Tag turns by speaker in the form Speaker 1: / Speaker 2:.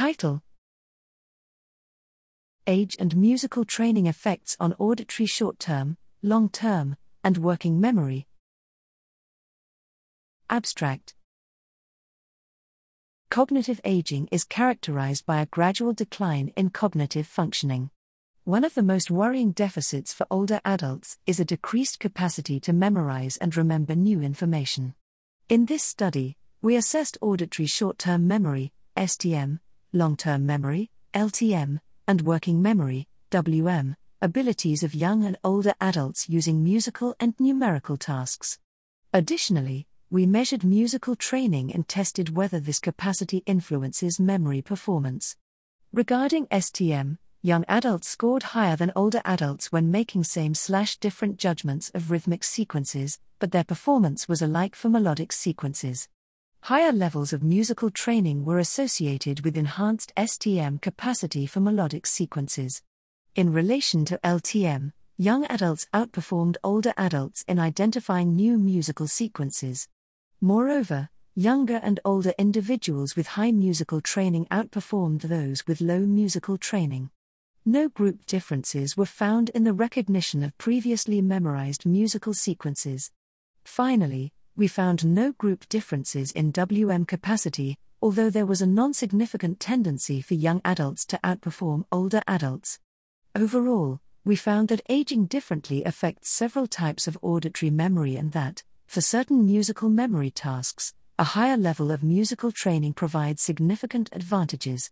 Speaker 1: Title Age and musical training effects on auditory short term, long term, and working memory. Abstract Cognitive aging is characterized by a gradual decline in cognitive functioning. One of the most worrying deficits for older adults is a decreased capacity to memorize and remember new information. In this study, we assessed auditory short term memory, STM, long term memory, LTM, and working memory, WM, abilities of young and older adults using musical and numerical tasks. Additionally, we measured musical training and tested whether this capacity influences memory performance. Regarding STM, young adults scored higher than older adults when making same slash different judgments of rhythmic sequences, but their performance was alike for melodic sequences. Higher levels of musical training were associated with enhanced STM capacity for melodic sequences. In relation to LTM, young adults outperformed older adults in identifying new musical sequences. Moreover, younger and older individuals with high musical training outperformed those with low musical training. No group differences were found in the recognition of previously memorized musical sequences. Finally, we found no group differences in WM capacity, although there was a non significant tendency for young adults to outperform older adults. Overall, we found that aging differently affects several types of auditory memory and that, for certain musical memory tasks, a higher level of musical training provides significant advantages.